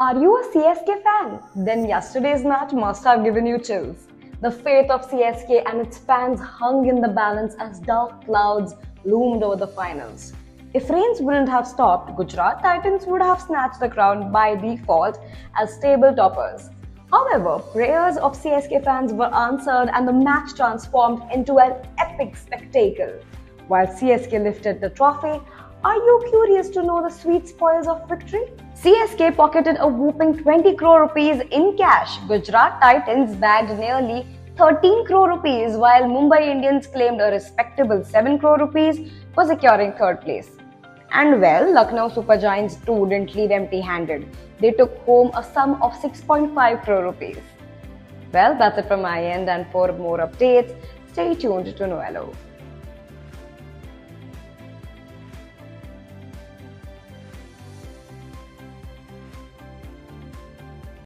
Are you a CSK fan? Then yesterday's match must have given you chills. The fate of CSK and its fans hung in the balance as dark clouds loomed over the finals. If rains wouldn't have stopped, Gujarat Titans would have snatched the crown by default as table toppers. However, prayers of CSK fans were answered and the match transformed into an epic spectacle. While CSK lifted the trophy, are you curious to know the sweet spoils of victory? CSK pocketed a whooping 20 crore rupees in cash. Gujarat Titans bagged nearly 13 crore rupees while Mumbai Indians claimed a respectable 7 crore rupees for securing third place. And well, Lucknow Super Giants too didn't leave empty handed. They took home a sum of 6.5 crore rupees. Well, that's it from my end, and for more updates, stay tuned to Knowello.